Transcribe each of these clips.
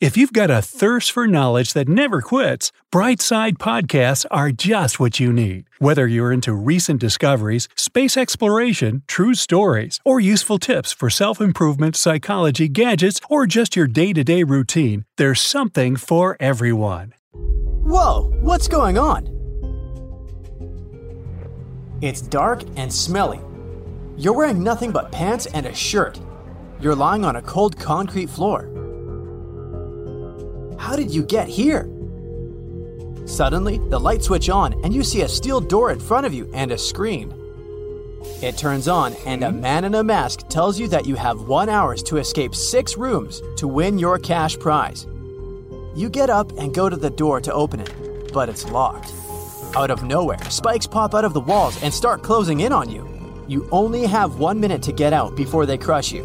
If you've got a thirst for knowledge that never quits, Brightside Podcasts are just what you need. Whether you're into recent discoveries, space exploration, true stories, or useful tips for self improvement, psychology, gadgets, or just your day to day routine, there's something for everyone. Whoa, what's going on? It's dark and smelly. You're wearing nothing but pants and a shirt. You're lying on a cold concrete floor. How did you get here? Suddenly, the lights switch on and you see a steel door in front of you and a screen. It turns on, and a hmm? man in a mask tells you that you have one hour to escape six rooms to win your cash prize. You get up and go to the door to open it, but it's locked. Out of nowhere, spikes pop out of the walls and start closing in on you. You only have one minute to get out before they crush you.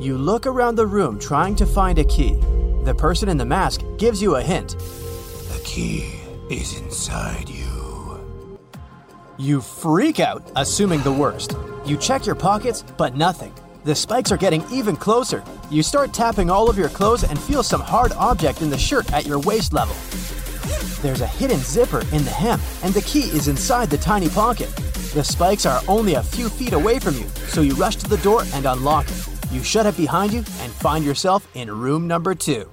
You look around the room trying to find a key. The person in the mask gives you a hint. The key is inside you. You freak out, assuming the worst. You check your pockets, but nothing. The spikes are getting even closer. You start tapping all of your clothes and feel some hard object in the shirt at your waist level. There's a hidden zipper in the hem, and the key is inside the tiny pocket. The spikes are only a few feet away from you, so you rush to the door and unlock it. You shut it behind you and find yourself in room number two.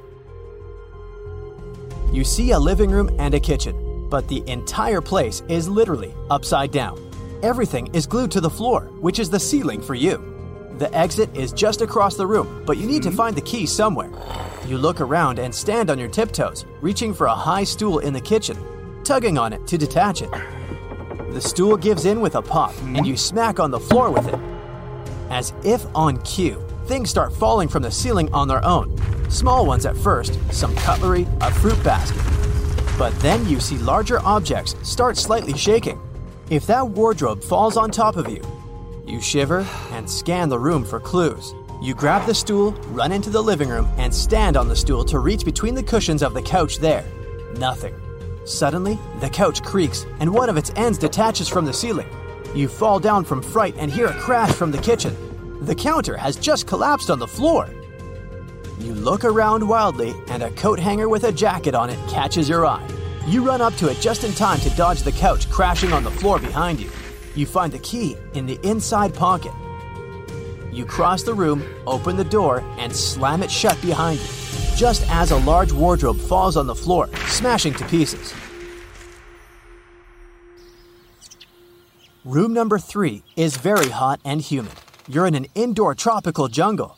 You see a living room and a kitchen, but the entire place is literally upside down. Everything is glued to the floor, which is the ceiling for you. The exit is just across the room, but you need to mm-hmm. find the key somewhere. You look around and stand on your tiptoes, reaching for a high stool in the kitchen, tugging on it to detach it. The stool gives in with a pop, and mm-hmm. you smack on the floor with it. As if on cue, things start falling from the ceiling on their own. Small ones at first, some cutlery, a fruit basket. But then you see larger objects start slightly shaking. If that wardrobe falls on top of you, you shiver and scan the room for clues. You grab the stool, run into the living room, and stand on the stool to reach between the cushions of the couch there. Nothing. Suddenly, the couch creaks and one of its ends detaches from the ceiling. You fall down from fright and hear a crash from the kitchen. The counter has just collapsed on the floor. You look around wildly, and a coat hanger with a jacket on it catches your eye. You run up to it just in time to dodge the couch crashing on the floor behind you. You find the key in the inside pocket. You cross the room, open the door, and slam it shut behind you, just as a large wardrobe falls on the floor, smashing to pieces. Room number three is very hot and humid. You're in an indoor tropical jungle.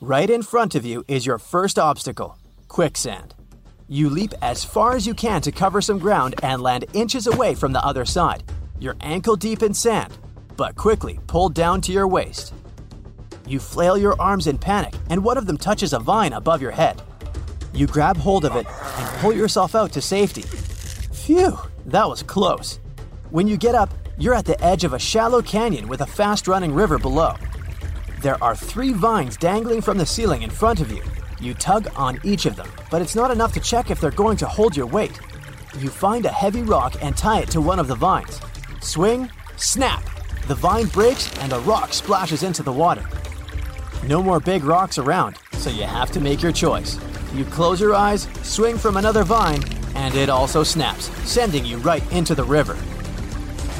Right in front of you is your first obstacle quicksand. You leap as far as you can to cover some ground and land inches away from the other side. You're ankle deep in sand, but quickly pulled down to your waist. You flail your arms in panic, and one of them touches a vine above your head. You grab hold of it and pull yourself out to safety. Phew, that was close. When you get up, you're at the edge of a shallow canyon with a fast running river below. There are three vines dangling from the ceiling in front of you. You tug on each of them, but it's not enough to check if they're going to hold your weight. You find a heavy rock and tie it to one of the vines. Swing, snap! The vine breaks and the rock splashes into the water. No more big rocks around, so you have to make your choice. You close your eyes, swing from another vine, and it also snaps, sending you right into the river.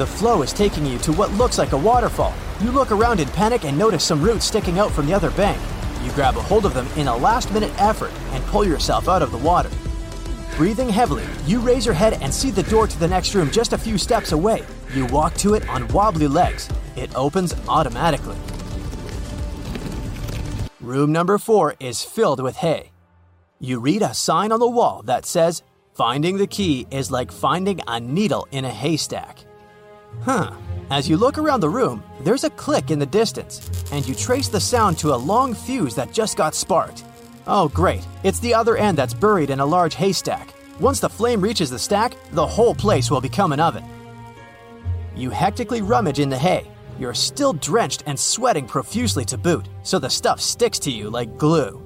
The flow is taking you to what looks like a waterfall. You look around in panic and notice some roots sticking out from the other bank. You grab a hold of them in a last minute effort and pull yourself out of the water. Breathing heavily, you raise your head and see the door to the next room just a few steps away. You walk to it on wobbly legs. It opens automatically. Room number four is filled with hay. You read a sign on the wall that says, Finding the key is like finding a needle in a haystack. Huh. As you look around the room, there's a click in the distance, and you trace the sound to a long fuse that just got sparked. Oh, great. It's the other end that's buried in a large haystack. Once the flame reaches the stack, the whole place will become an oven. You hectically rummage in the hay. You're still drenched and sweating profusely to boot, so the stuff sticks to you like glue.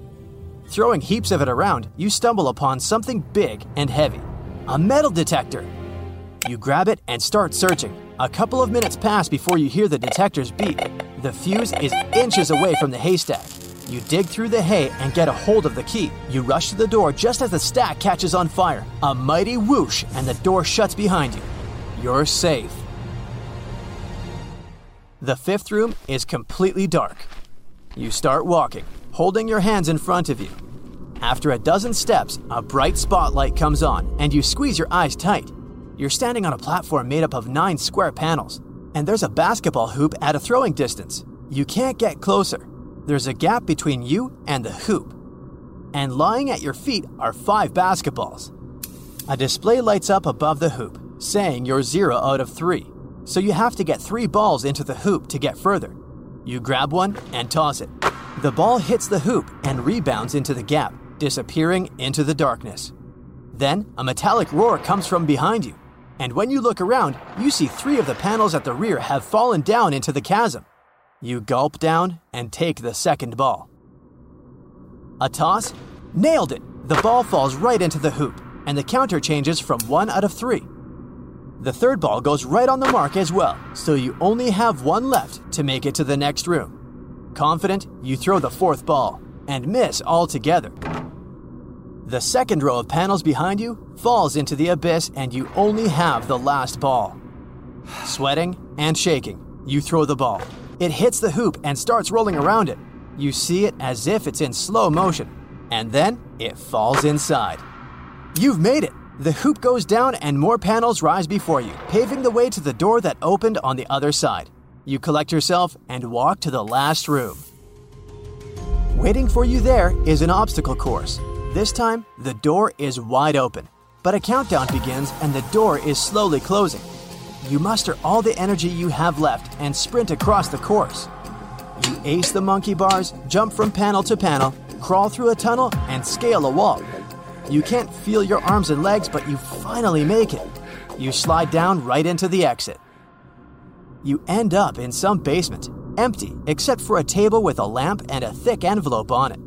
Throwing heaps of it around, you stumble upon something big and heavy a metal detector. You grab it and start searching. A couple of minutes pass before you hear the detector's beep. The fuse is inches away from the haystack. You dig through the hay and get a hold of the key. You rush to the door just as the stack catches on fire. A mighty whoosh, and the door shuts behind you. You're safe. The fifth room is completely dark. You start walking, holding your hands in front of you. After a dozen steps, a bright spotlight comes on, and you squeeze your eyes tight. You're standing on a platform made up of nine square panels, and there's a basketball hoop at a throwing distance. You can't get closer. There's a gap between you and the hoop. And lying at your feet are five basketballs. A display lights up above the hoop, saying you're zero out of three. So you have to get three balls into the hoop to get further. You grab one and toss it. The ball hits the hoop and rebounds into the gap, disappearing into the darkness. Then a metallic roar comes from behind you, and when you look around, you see three of the panels at the rear have fallen down into the chasm. You gulp down and take the second ball. A toss? Nailed it! The ball falls right into the hoop, and the counter changes from one out of three. The third ball goes right on the mark as well, so you only have one left to make it to the next room. Confident, you throw the fourth ball and miss altogether. The second row of panels behind you falls into the abyss, and you only have the last ball. Sweating and shaking, you throw the ball. It hits the hoop and starts rolling around it. You see it as if it's in slow motion, and then it falls inside. You've made it! The hoop goes down and more panels rise before you, paving the way to the door that opened on the other side. You collect yourself and walk to the last room. Waiting for you there is an obstacle course. This time, the door is wide open, but a countdown begins and the door is slowly closing. You muster all the energy you have left and sprint across the course. You ace the monkey bars, jump from panel to panel, crawl through a tunnel, and scale a wall. You can't feel your arms and legs, but you finally make it. You slide down right into the exit. You end up in some basement, empty except for a table with a lamp and a thick envelope on it.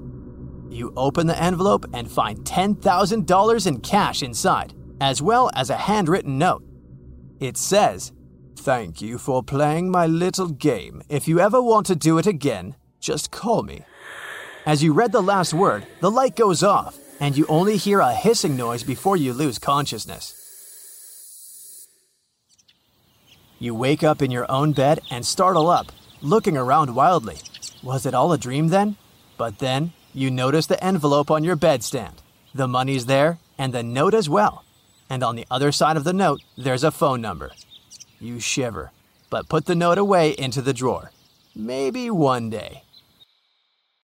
You open the envelope and find $10,000 in cash inside, as well as a handwritten note. It says, Thank you for playing my little game. If you ever want to do it again, just call me. As you read the last word, the light goes off, and you only hear a hissing noise before you lose consciousness. You wake up in your own bed and startle up, looking around wildly. Was it all a dream then? But then you notice the envelope on your bedstand. The money's there, and the note as well. And on the other side of the note, there's a phone number. You shiver, but put the note away into the drawer. Maybe one day.